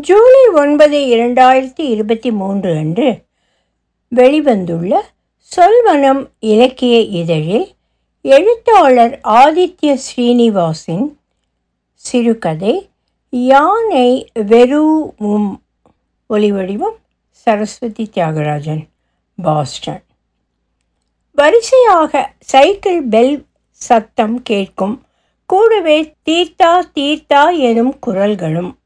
ஜூலை ஒன்பது இரண்டாயிரத்தி இருபத்தி மூன்று அன்று வெளிவந்துள்ள சொல்வனம் இலக்கிய இதழில் எழுத்தாளர் ஆதித்ய ஸ்ரீனிவாசின் சிறுகதை யானை வெறுவும் ஒலிவடிவம் சரஸ்வதி தியாகராஜன் பாஸ்டன். வரிசையாக சைக்கிள் பெல் சத்தம் கேட்கும் கூடவே தீர்த்தா தீர்த்தா எனும் குரல்களும்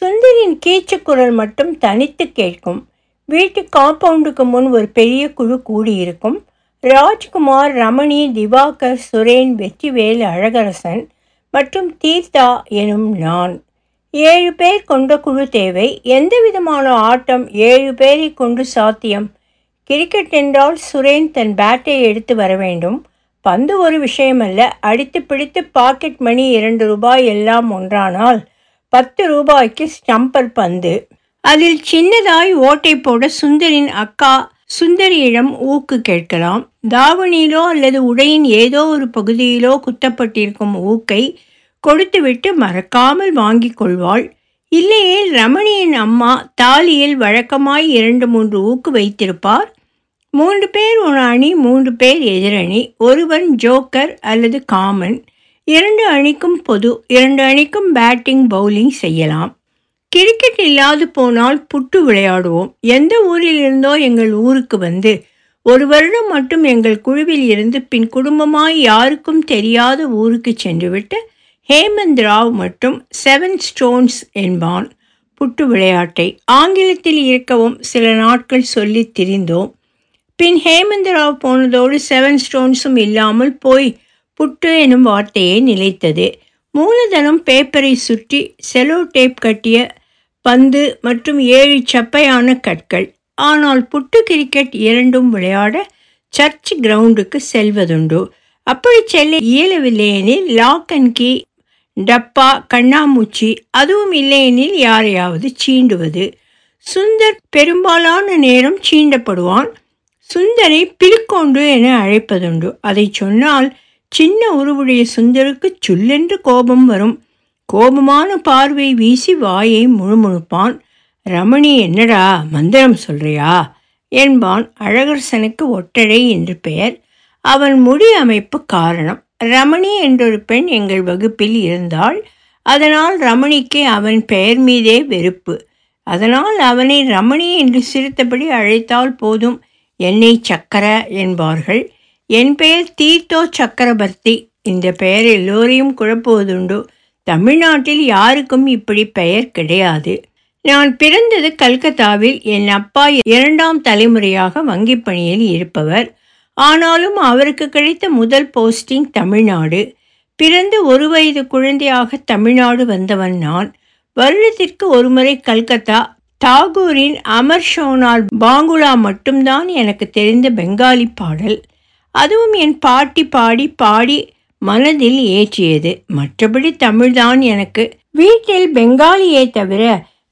சுந்தரின் கீச்சுக்குரல் மட்டும் தனித்து கேட்கும். வீட்டு காம்பவுண்டுக்கு முன் ஒரு பெரிய குழு கூடியிருக்கும். ராஜ்குமார் ரமணி திவாகர் சுரேன் வெற்றிவேல் அழகரசன் மற்றும் தீர்த்தா எனும் நான். ஏழு பேர் கொண்ட குழு தேவை. எந்த விதமான ஆட்டம் ஏழு பேரை கொண்டு சாத்தியம்? கிரிக்கெட் என்றால் சுரேன் தன் பேட்டை எடுத்து வர வேண்டும். பந்து ஒரு விஷயமல்ல. அடித்து பிடித்து பாக்கெட் மணி இரண்டு ரூபாய் எல்லாம் ஒன்றானால் பத்து ரூபாய்க்கு ஸ்டம்பர் பந்து. அதில் சின்னதாய் ஓட்டை போட சுந்தரின் அக்கா சுந்தரியிடம் ஊக்கு கேட்கலாம். தாவணியிலோ அல்லது உடையின் ஏதோ ஒரு பகுதியிலோ குத்தப்பட்டிருக்கும் ஊக்கை கொடுத்துவிட்டு மறக்காமல் வாங்கிக் கொள்வாள். இல்லையே ரமணியின் அம்மா தாலியில் வழக்கமாய் இரண்டு மூன்று ஊக்கு வைத்திருப்பார். மூன்று பேர் ஒரு அணி மூன்று பேர் எதிரணி ஒருவன் ஜோக்கர் அல்லது காமன். இரண்டு அணிக்கும் பொது இரண்டு அணிக்கும் பேட்டிங் பவுலிங் செய்யலாம். கிரிக்கெட் இல்லாது போனால் புட்டு விளையாடுவோம். எந்த ஊரில் இருந்தோ எங்கள் ஊருக்கு வந்து ஒரு வருடம் மட்டும் எங்கள் குழுவில் இருந்து பின் குடும்பமாய் யாருக்கும் தெரியாத ஊருக்கு சென்றுவிட்டு ஹேமந்த் ராவ் மட்டும் செவன் ஸ்டோன்ஸ் என்பான் புட்டு விளையாட்டை. ஆங்கிலத்தில் இருக்கவும் சில நாட்கள் சொல்லி திரிந்தோம். பின் ஹேமந்த் ராவ் போனதோடு செவன் ஸ்டோன்ஸும் இல்லாமல் போய் புட்டு எனும் வார்த்தையே நிலைத்தது. மூலதனம் பேப்பரை சுற்றி செலோ டேப் கட்டிய பந்து மற்றும் ஏழு சப்பையான கற்கள். ஆனால் புட்டு கிரிக்கெட் இரண்டும் விளையாட சர்ச் கிரவுண்டுக்கு செல்வதுண்டு. அப்படி செல்ல இயலவில்லையெனில் லாக் அண்ட் கீ டப்பா கண்ணாமூச்சி அதுவும் இல்லையெனில் யாரையாவது சீண்டுவது. சுந்தர் பெரும்பாலான நேரம் சீண்டப்படுவான். சுந்தரை பிரிக்கொண்டு என அழைப்பதுண்டு. அதை சொன்னால் சின்ன உருவுடைய சுந்தருக்கு சுல்லென்று கோபம் வரும். கோபமான பார்வை வீசி வாயை முழுமுழுப்பான். ரமணி என்னடா மந்திரம் சொல்றியா? என்பான் அழகரசனுக்கு ஒட்டடை என்று பெயர். அவன் முடி அமைப்பு காரணம். ரமணி என்றொரு பெண் எங்கள் வகுப்பில் இருந்தாள். அதனால் ரமணிக்கு அவன் பெயர் மீதே வெறுப்பு. அதனால் அவனை ரமணி என்று சிரித்தபடி அழைத்தால் போதும். என்னை சக்கர என்பார்கள். என் பெயர் தீர்த்தோ சக்கரவர்த்தி இந்த பெயர் எல்லோரையும் குழப்புவதுண்டு. தமிழ்நாட்டில் யாருக்கும் இப்படி பெயர் கிடையாது. நான் பிறந்தது கல்கத்தாவில் என் அப்பா இரண்டாம் தலைமுறையாக வங்கிப் பணியில் இருப்பவர். ஆனாலும் அவருக்கு கிடைத்த முதல் போஸ்டிங் தமிழ்நாடு. பிறந்து ஒரு வயது குழந்தையாக தமிழ்நாடு வந்தவன் நான். வருடத்திற்கு ஒருமுறை கல்கத்தா தாகூரின் அமர் ஷோனால் பாங்குலா மட்டும்தான் எனக்கு தெரிந்த பெங்காலி பாடல். அதுவும் என் பாட்டி பாடி பாடி மனதில் ஏற்றியது. மற்றபடி தமிழ்தான் எனக்கு. வீட்டில் பெங்காலியை தவிர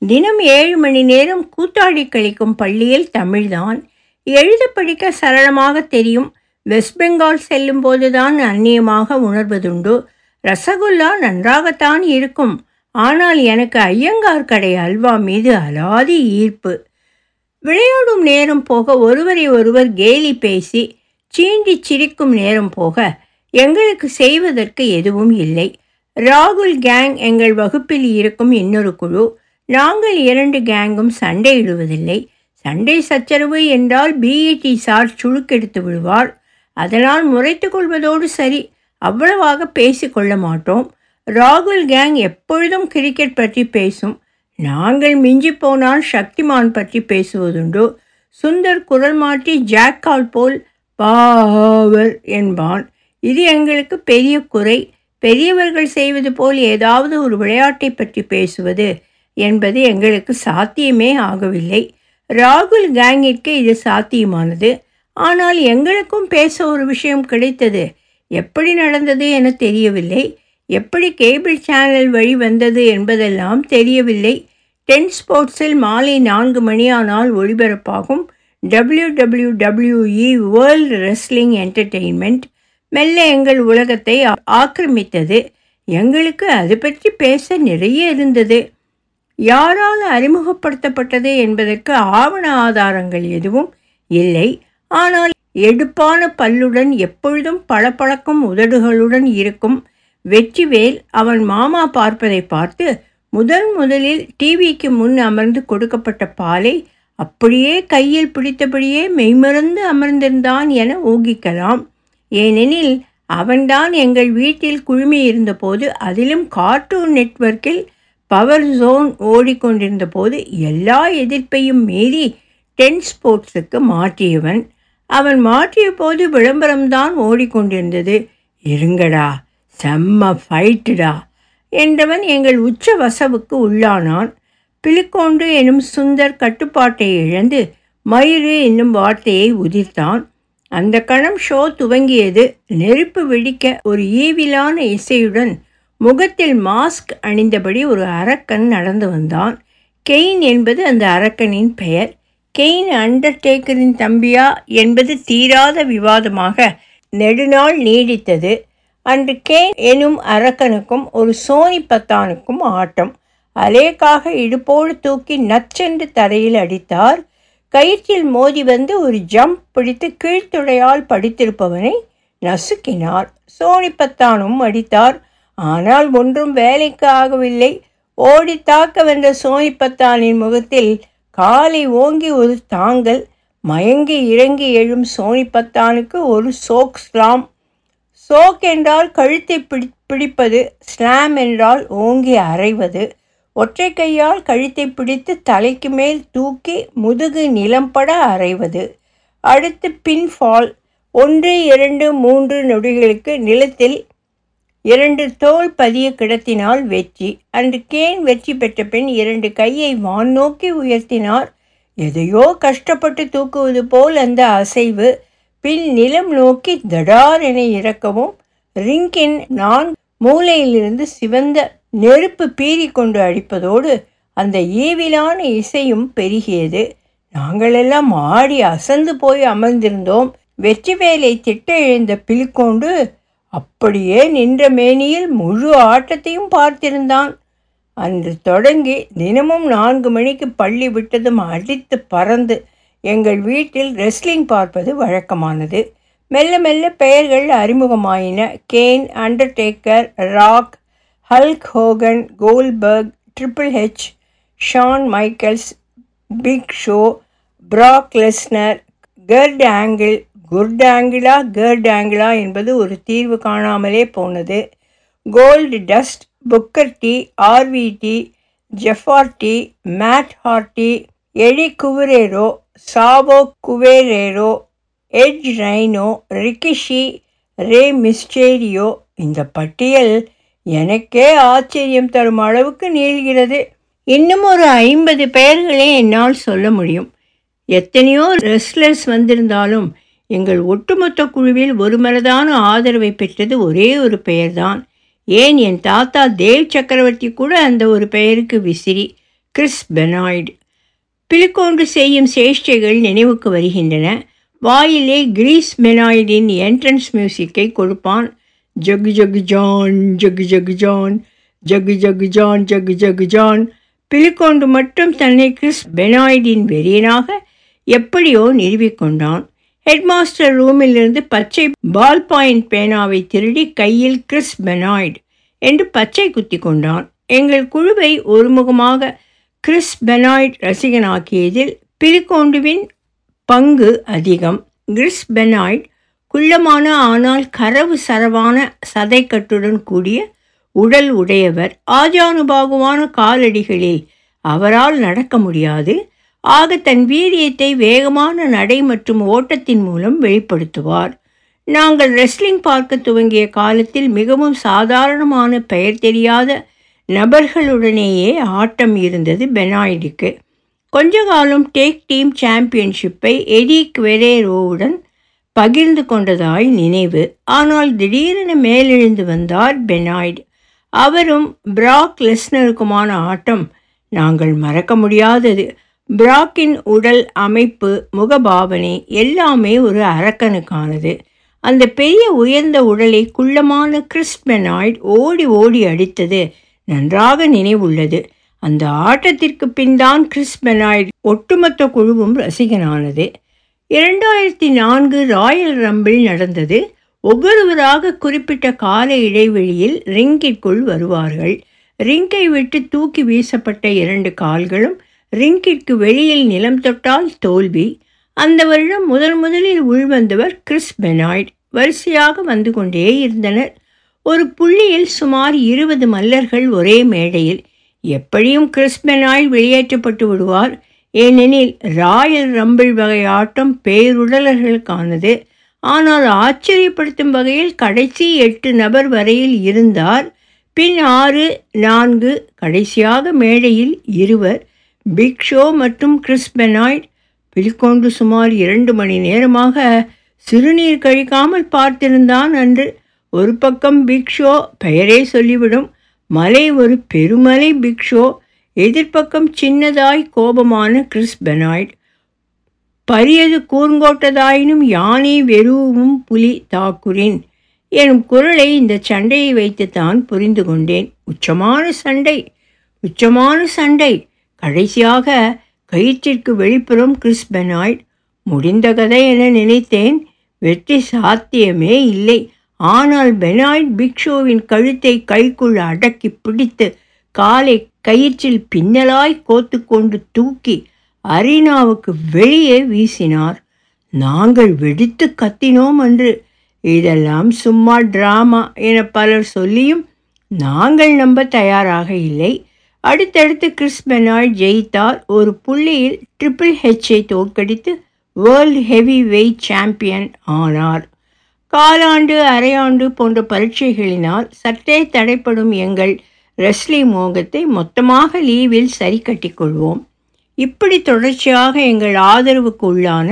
தினம் ஏழு மணி நேரம் கூத்தாடி கழிக்கும் பள்ளியில் தமிழ்தான். எழுத படிக்க சரளமாக தெரியும். வெஸ்ட் பெங்கால் செல்லும் போதுதான் அந்நியமாக உணர்வதுண்டு. ரசகுல்லா நன்றாகத்தான் இருக்கும். ஆனால் எனக்கு ஐயங்கார் கடை அல்வா மீது அலாதி ஈர்ப்பு. விளையாடும் நேரம் போக ஒருவரை ஒருவர் கேலி பேசி சீண்டி சிரிக்கும் நேரம் போக எங்களுக்கு செய்வதற்கு எதுவும் இல்லை. ராகுல் கேங் எங்கள் வகுப்பில் இருக்கும் இன்னொரு குழு. நாங்கள் இரண்டு கேங்கும் சண்டையிடுவதில்லை சண்டை சச்சரவு என்றால் பிஇடி சார் சுழுக்கெடுத்து விடுவார். அதனால் முறைத்து கொள்வதோடு சரி அவ்வளவாக பேசிக்கொள்ள மாட்டோம். ராகுல் கேங் எப்பொழுதும் கிரிக்கெட் பற்றி பேசும். நாங்கள் மிஞ்சி போனால் சக்திமான் பற்றி பேசுவதுண்டு. சுந்தர் குரல் மாற்றி ஜாக்கால் போல் பாவர் என்பான். இது எங்களுக்கு பெரிய குறை. பெரியவர்கள் செய்வது போல் ஏதாவது ஒரு விளையாட்டை பற்றி பேசுவது என்பது எங்களுக்கு சாத்தியமே ஆகவில்லை. ராகுல் கேங்கிற்கு இது சாத்தியமானது. ஆனால் எங்களுக்கும் பேச ஒரு விஷயம் கிடைத்தது. எப்படி நடந்தது என தெரியவில்லை. எப்படி கேபிள் சேனல் வழி வந்தது என்பதெல்லாம் தெரியவில்லை. டென் ஸ்போர்ட்ஸில் மாலை நான்கு மணியானால் ஒளிபரப்பாகும். W W W E world wrestling entertainment மெல்ல எங்கள் உலகத்தை ஆக்கிரமித்தது. எங்களுக்கு அது பற்றி பேச நிறைய இருந்தது. யாரால் அறிமுகப்படுத்தப்பட்டது என்பதற்கு ஆவண ஆதாரங்கள் எதுவும் இல்லை. ஆனால் எடுப்பான பல்லுடன் எப்பொழுதும் பளபளக்கும் உதடுகளுடன் இருக்கும் வெற்றிவேல் அவன் மாமா பார்ப்பதை பார்த்து முதன் முதலில் டிவிக்கு முன் அமர்ந்து கொடுக்கப்பட்ட பாலை அப்படியே கையில் பிடித்தபடியே மெய்மறந்து அமர்ந்திருந்தான் என ஊகிக்கலாம். ஏனெனில் அவன்தான் எங்கள் வீட்டில் குழுமி இருந்தபோது அதிலும் கார்ட்டூன் நெட்வொர்க்கில் பவர் ஜோன் ஓடிக்கொண்டிருந்த போது எல்லா எதிர்ப்பையும் மீறி டென் ஸ்போர்ட்ஸுக்கு மாற்றியவன். அவன் மாற்றிய போது விளம்பரம்தான் ஓடிக்கொண்டிருந்தது. இருங்கடா செம்ம ஃபைட்டுடா என்றவன் எங்கள் உச்ச வசவுக்கு உள்ளானான். பிலிக்கோண்டு எனும் சுந்தர் கட்டுப்பாட்டை இழந்து மயிறு என்னும் வார்த்தையை உதிர்த்தான். அந்த கணம் ஷோ துவங்கியது. நெருப்பு வெடிக்க ஒரு ஈவிலான இசையுடன் முகத்தில் மாஸ்க் அணிந்தபடி ஒரு அரக்கன் நடந்து வந்தான். கெயின் என்பது அந்த அரக்கனின் பெயர். கெயின் அண்டர்டேக்கரின் தம்பியா என்பது தீராத விவாதமாக நெடுநாள் நீடித்தது. அன்று கேன் எனும் அரக்கனுக்கும் ஒரு சோனி பத்தானுக்கும் ஆட்டம். அலேக்காக இடுப்போடு தூக்கி நச்சென்று தரையில் அடித்தார். கயிற்றில் மோதி வந்து ஒரு ஜம்ப் பிடித்து கீழ்த்துடையால் படித்திருப்பவனை நசுக்கினார். சோனிப்பத்தானும் அடித்தார். ஆனால் ஒன்றும் வேலைக்கு ஆகவில்லை. ஓடி தாக்க வென்ற சோனிப்பத்தானின் முகத்தில் காலை ஓங்கி ஒரு தாங்கல். மயங்கி இறங்கி எழும் சோனிப்பத்தானுக்கு ஒரு சோக் ஸ்லாம். சோக் என்றால் கழுத்தை பிடி பிடிப்பது. ஸ்லாம் என்றால் ஓங்கி அரைவது. ஒற்றை கையால் கழுத்தை பிடித்து தலைக்கு மேல் தூக்கி முதுகு நிலம்பட அரைவது அடுத்து பின்ஃபால் ஒன்று இரண்டு மூன்று நொடிகளுக்கு நிலத்தில் இரண்டு தோல் பதிய கிடத்தினால் வெற்றி. அன்று கேன் வெற்றி பெற்ற பின் இரண்டு கையை வான் நோக்கி உயர்த்தினார். எதையோ கஷ்டப்பட்டு தூக்குவது போல் அந்த அசைவு. பின் நிலம் நோக்கி தடார் என இறக்கவும் ரிங்கின் நான் மூலையிலிருந்து சிவந்த நெருப்பு பீறிக்கொண்டு அடிப்பதோடு அந்த ஈவிலான இசையும் பெருகியது. நாங்களெல்லாம் ஆடி அசந்து போய் அமர்ந்திருந்தோம். வெற்றிவேலை திட்ட இழந்த பிலிக்கொண்டு அப்படியே நின்ற மேனியில் முழு ஆட்டத்தையும் பார்த்திருந்தான். அன்று தொடங்கி தினமும் நான்கு மணிக்கு பள்ளி விட்டதும் அடித்து பறந்து எங்கள் வீட்டில் ரெஸ்லிங் பார்ப்பது வழக்கமானது. மெல்ல மெல்ல பெயர்கள் அறிமுகமாயின. Kane Undertaker Rock Hulk Hogan Goldberg Triple H Shawn Michaels Big Show Brock Lesnar Kurt Angle Kurt ஆங்கிளா Kurt ஆங்கிளா என்பது ஒரு தீர்வு காணாமலே போனது. Goldust Booker T RVD Jeff Hardy Matt Hardy Eddie Guerrero Chavo Guerrero Edge Rhyno Rikishi Rey Mysterio இந்த பட்டியல் எனக்கே ஆச்சரியம் தரும் அளவுக்கு நீள்கிறது. இன்னும் ஒரு ஐம்பது பெயர்களை என்னால் சொல்ல முடியும். எத்தனையோ ரெஸ்லர்ஸ் வந்திருந்தாலும் எங்கள் ஒட்டுமொத்த குழுவில் ஒருமனதான ஆதரவை பெற்றது ஒரே ஒரு பெயர்தான். ஏன் என் தாத்தா தேவ் சக்கரவர்த்தி கூட அந்த ஒரு பெயருக்கு விசிறி கிறிஸ் பெனாய்டு. பிலிக்கோண்டு செய்யும் சேஷ்டைகள் நினைவுக்கு வருகின்றன. வாயிலே கிரீஸ் பெனாய்டின் என்ட்ரன்ஸ் மியூசிக்கை கொடுப்பான். ஜகு ஜகு ஜான் ஜகு ஜகு ஜான் ஜகு ஜகு ஜான் ஜகு ஜகு ஜான் பிலிக்கோண்டு மட்டும் தன்னை கிறிஸ் பெனாய்டின் வெறியனாக எப்படியோ நிறுவிக்கொண்டான் ஹெட்மாஸ்டர் ரூமிலிருந்து பச்சை பால் பாயிண்ட் பேனாவை திருடி கையில் கிறிஸ் பெனாய்டு என்று பச்சை குத்தி கொண்டான். எங்கள் குழுவை ஒருமுகமாக கிறிஸ் பெனாய்ட் ரசிகனாக்கியதில் பிலிகோண்டுவின் பங்கு அதிகம். கிறிஸ் பெனாய்ட் குள்ளமான ஆனால் கரவு சரவான சதைக்கட்டுடன் கூடிய உடல் உடையவர் ஆஜானுபாகுவான காலடிகளில் அவரால் நடக்க முடியாது. ஆக தன் வீரியத்தை வேகமான நடை மற்றும் ஓட்டத்தின் மூலம் வெளிப்படுத்துவார். நாங்கள் ரெஸ்லிங் பார்க்க துவங்கிய காலத்தில் மிகவும் சாதாரணமான பெயர் தெரியாத நபர்களுடனேயே ஆட்டம் இருந்தது பெனாய்டுக்கு. கொஞ்ச காலம் டேக் டீம் சாம்பியன்ஷிப்பை எடி குவெரேரோவுடன் பகிர்ந்து கொண்டதாய் நினைவு. ஆனால் திடீரென மேலெழுந்து வந்தார் பெனாய்டு. அவரும் பிராக் லெஸ்னருக்குமான ஆட்டம் நாங்கள் மறக்க முடியாதது. பிராக்கின் உடல் அமைப்பு முகபாவனை எல்லாமே ஒரு அரக்கனுக்கானது. அந்த பெரிய உயர்ந்த உடலை குள்ளமான கிறிஸ்பெனாய்ட் ஓடி ஓடி அடித்தது நன்றாக நினைவுள்ளது. அந்த ஆட்டத்திற்கு பின்தான் கிறிஸ்பெனாய்ட் ஒட்டுமொத்த குழுவும் ரசிகனானது. இரண்டாயிரத்தி நான்கு ராயல் ரம்பிள் நடந்தது. ஒவ்வொருவராக குறிப்பிட்ட கால இடைவெளியில் ரிங்கிற்குள் வருவார்கள். ரிங்கை விட்டு தூக்கி வீசப்பட்ட இரண்டு கால்களும் ரிங்கிற்கு வெளியில் நிலம் தொட்டால் தோல்வி. அந்த வருடம் முதல் முதலில் உள்வந்தவர் கிறிஸ் பெனாய்ட் வரிசையாக வந்து கொண்டே இருந்தனர். ஒரு புள்ளியில் சுமார் இருபது மல்லர்கள் ஒரே மேடையில். எப்படியும் கிறிஸ் பெனாய்ட் வெளியேற்றப்பட்டு விடுவார். ஏனெனில் ராயல் ரம்பிள் வகை ஆட்டம் பேருடலர்களுக்கானது ஆனால் ஆச்சரியப்படுத்தும் வகையில் கடைசி எட்டு நபர் வரையில் இருந்தார். பின் ஆறு நான்கு கடைசியாக மேடையில் இருவர் பிக் ஷோ மற்றும் கிறிஸ் பெனாய்ட் பிலிக்கொண்டு சுமார் இரண்டு மணி நேரமாக சிறுநீர் கழிக்காமல் பார்த்திருந்தான் அன்று. ஒரு பக்கம் பிக் ஷோ பெயரே சொல்லிவிடும் மலை ஒரு பெருமலை பிக் ஷோ எதிர்ப்பக்கம் சின்னதாய் கோபமான கிறிஸ் பெனாய்ட் பரியது கூர்ங்கோட்டதாயினும் யானை வெறுவும் புலி தாக்குரின் எனும் குரலை இந்த சண்டையை வைத்துத்தான் புரிந்து கொண்டேன். உச்சமான சண்டை உச்சமான சண்டை. கடைசியாக கயிற்றிற்கு வெளிப்புறம் கிறிஸ் பெனாய்ட் முடிந்த கதை என நினைத்தேன் வெற்றி சாத்தியமே இல்லை. ஆனால் பெனாய்ட் பிக்ஷோவின் கழுத்தை கைக்குள் அடக்கி பிடித்து காலை கயிற்றில் பின்னலாய் கோத்து கொண்டு தூக்கி அரீனாவுக்கு வெளியே வீசினார். நாங்கள் வெடித்து கத்தினோம் என்று. இதெல்லாம் சும்மா டிராமா என பலர் சொல்லியும் நாங்கள் நம்ப தயாராக இல்லை. அடுத்தடுத்து கிறிஸ் ஜெயித்தார். ஒரு புள்ளியில் ட்ரிபிள் ஹெச்சை தோற்கடித்து வேர்ல்டு ஹெவி வெயிட் சாம்பியன் ஆனார். காலாண்டு அரையாண்டு போன்ற பரீட்சைகளினால் சற்றே தடைப்படும் எங்கள் ரெஸ்லி மோகத்தை மொத்தமாக லீவில் சரி கட்டிக்கொள்வோம். இப்படி தொடர்ச்சியாக எங்கள் ஆதரவுக்கு உள்ளான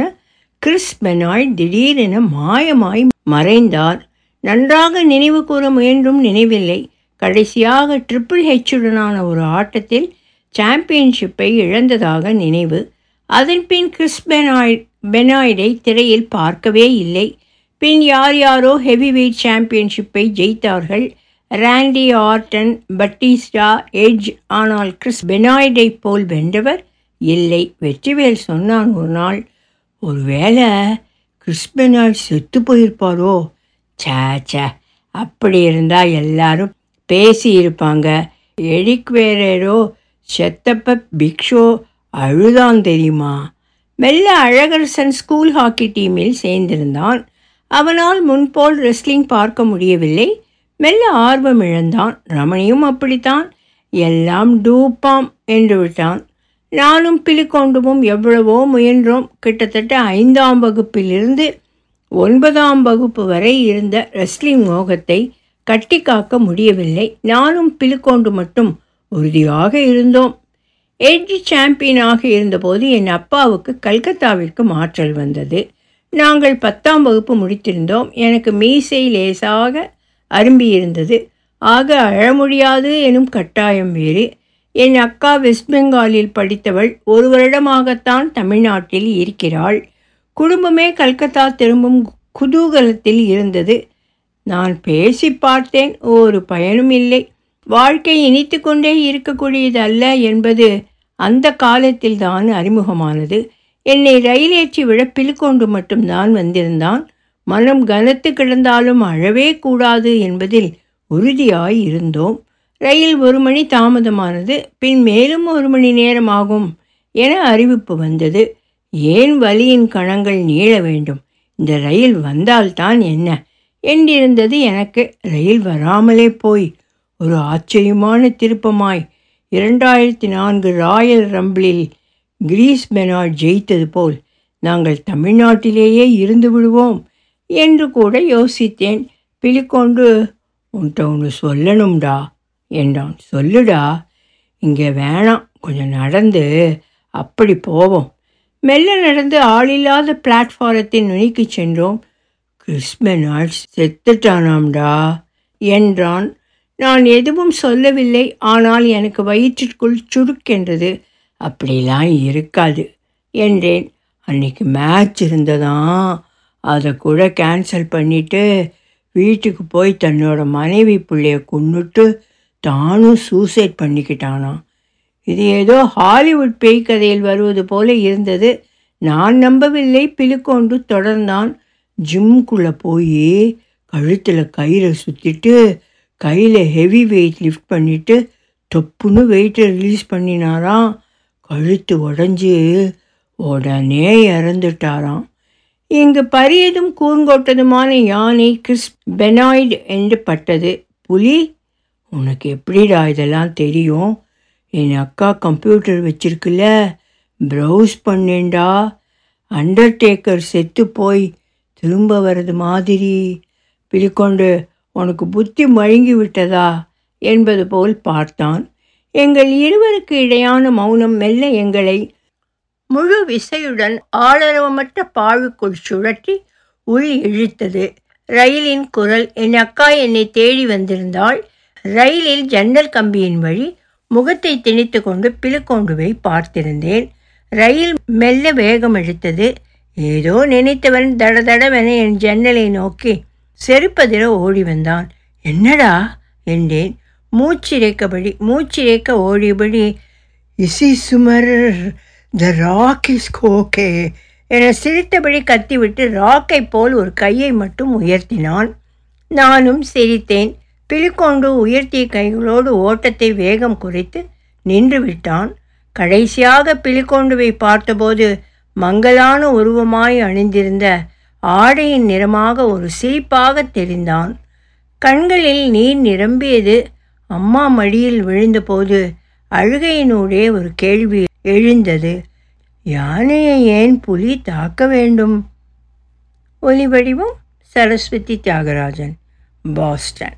கிறிஸ் பெனாய்ட் திடீரென மாயமாய் மறைந்தார். நன்றாக நினைவு கூற முயன்றும் நினைவில்லை. கடைசியாக ட்ரிபிள் ஹெச்சுடனான ஒரு ஆட்டத்தில் சாம்பியன்ஷிப்பை இழந்ததாக நினைவு. அதன்பின் கிறிஸ் பெனாய்ட் பெனாய்டை திரையில் பார்க்கவே இல்லை. பின் யார் யாரோ ஹெவி வெயிட் சாம்பியன்ஷிப்பை ஜெயித்தார்கள். ராண்டி ஆர்டன் பட்டிஸ்டா எட்ஜ் ஆனால் கிறிஸ் பெனாய்டை போல் வென்றவர்? இல்லை வெற்றிவேல் சொன்னான் ஒரு நாள் ஒருவேளை கிறிஸ் பெனாய்ட் செத்து போயிருப்பாரோ? சே அப்படி இருந்தால் எல்லாரும் பேசி இருப்பாங்க. எடிக் வேறேரோ செத்தப்ப பிக்ஷோ அழுதான் தெரியுமா? மெல்ல அழகரசன் ஸ்கூல் ஹாக்கி டீமில் சேர்ந்திருந்தான். அவனால் முன்போல் ரெஸ்லிங் பார்க்க முடியவில்லை. மெல்ல ஆர்வம் இழந்தான். ரமணியும் அப்படித்தான். எல்லாம் டூப்பாம் என்று விட்டான். நானும் பிலிக்கொண்டுமும் எவ்வளவோ முயன்றோம். கிட்டத்தட்ட ஐந்தாம் வகுப்பிலிருந்து ஒன்பதாம் வகுப்பு வரை இருந்த ரெஸ்லிங் மோகத்தை கட்டி காக்க முடியவில்லை. நானும் பிலிக்கொண்டு மட்டும் உறுதியாக இருந்தோம். எட்ஜ் சாம்பியனாக இருந்தபோது என் அப்பாவுக்கு கல்கத்தாவிற்கு மாற்றல் வந்தது. நாங்கள் பத்தாம் வகுப்பு முடித்திருந்தோம். எனக்கு மீசை லேசாக அரும்பியிருந்தது. ஆக அழ முடியாது எனும் கட்டாயம் வேறு. என் அக்கா வெஸ்ட் பெங்காலில் படித்தவள் ஒரு வருடமாகத்தான் தமிழ்நாட்டில் இருக்கிறாள். குடும்பமே கல்கத்தா திரும்பும் குதூகலத்தில் இருந்தது. நான் பேசி பார்த்தேன். ஒரு பயனும் இல்லை. வாழ்க்கை இனித்து கொண்டே இருக்கக்கூடியது அல்ல என்பது அந்த காலத்தில் தான் அறிமுகமானது. என்னை ரயில் ஏற்றி விழ பிலுக்கொண்டு மட்டும்தான் வந்திருந்தான். மனம் கனத்து கிடந்தாலும் அழவே கூடாது என்பதில் உறுதியாய் இருந்தோம். ரயில் ஒரு மணி தாமதமானது பின் மேலும் ஒரு மணி நேரமாகும் என அறிவிப்பு வந்தது. ஏன் வலியின் கணங்கள் நீள வேண்டும்? இந்த ரயில் வந்தால்தான் என்ன? என்றிருந்தது எனக்கு. ரயில் வராமலே போய். ஒரு ஆச்சரியமான திருப்பமாய். இரண்டாயிரத்தி நான்கு ராயல் ரம்பிளில் கிரீஸ் பெனாட் ஜெயித்தது போல். நாங்கள் தமிழ்நாட்டிலேயே இருந்து விடுவோம். என்று கூட யோசித்தேன். பிலிக்கொண்டு உன்ட்ட ஒன்று சொல்லணும்டா என்றான். சொல்லுடா இங்கே வேணாம் கொஞ்சம் நடந்து அப்படி போவோம். மெல்ல நடந்து ஆளில்லாத பிளாட்ஃபாரத்தின் நுனிக்கு சென்றோம். கிறிஸ்மெனாட் செத்துட்டானாம்டா என்றான். நான் எதுவும் சொல்லவில்லை ஆனால் எனக்கு வயிற்றிற்குள் சுருக்கென்றது அப்படிலாம் இருக்காது என்றேன். அன்னைக்கு மேட்ச் இருந்ததான் அதை கூட கேன்சல் பண்ணிவிட்டு வீட்டுக்கு போய் தன்னோட மனைவி பிள்ளைய கொண்டுட்டு தானும் சூசைட் பண்ணிக்கிட்டானாம். இது ஏதோ ஹாலிவுட் பேய் கதையில் வருவது போல இருந்தது. நான் நம்பவில்லை. பிலுக்கொண்டு தொடர்ந்தான். ஜிம்குள்ளே போய் கழுத்தில் கயிறை சுற்றிட்டு கையில் ஹெவி வெயிட் லிஃப்ட் பண்ணிவிட்டு தொப்புன்னு வெயிட்டை ரிலீஸ் பண்ணினாராம். கழுத்து உடஞ்சி உடனே இறந்துட்டாராம். இங்கு பரியதும் கூர்ங்கொட்டதுமான யானை கிறிஸ் பெனாய்டு என்று பட்டது. புலி உனக்கு எப்படிடா இதெல்லாம் தெரியும்? என் அக்கா கம்ப்யூட்டர் வச்சிருக்குல்ல ப்ரௌஸ் பண்ணேண்டா அண்டர்டேக்கர் செத்து போய் திரும்ப வர்றது மாதிரி. பிரிக்கொண்டு உனக்கு புத்தி மழுங்கி விட்டதா? என்பது போல் பார்த்தான். எங்கள் இருவருக்கு இடையான மௌனம் மெல்ல எங்களை முழு விசையுடன் ஆளரவமற்ற பாழுக்குள் சுழற்றி உள் இழுத்தது. ரயிலின் குரல் என் அக்கா என்னை தேடி வந்திருந்தாள். ரயிலில் ஜன்னல் கம்பியின் வழி முகத்தை திணித்து கொண்டு பிலுக்கொண்டுவை பார்த்திருந்தேன். ரயில் மெல்ல வேகம் எடுத்தது. ஏதோ நினைத்தவன் தடதடவென என் ஜன்னலை நோக்கி செருப்பதிர ஓடி வந்தான். என்னடா? என்றேன். மூச்சிரைக்கபடி மூச்சிரைக்க ஓடியபடி இசி சுமர் த ராக் இஸ் ஓகே என சிரித்தபடி கத்திவிட்டு ராக்கை போல் ஒரு கையை மட்டும் உயர்த்தினான். நானும் சிரித்தேன். பிலிக்கொண்டு உயர்த்திய கைகளோடு ஓட்டத்தை வேகம் குறைத்து நின்று விட்டான். கடைசியாக பிலிக்கொண்டுவை பார்த்தபோது மங்கலான உருவமாய் அணிந்திருந்த ஆடையின் நிறமாக ஒரு சிரிப்பாக தெரிந்தான். கண்களில் நீர் நிரம்பியது அம்மா மடியில் விழுந்தபோது அழுகையினூடே ஒரு கேள்வி எழுந்தது. யானையை ஏன் புலி தாக்க வேண்டும்? ஒலி வடிவம் சரஸ்வதி தியாகராஜன் பாஸ்டன்.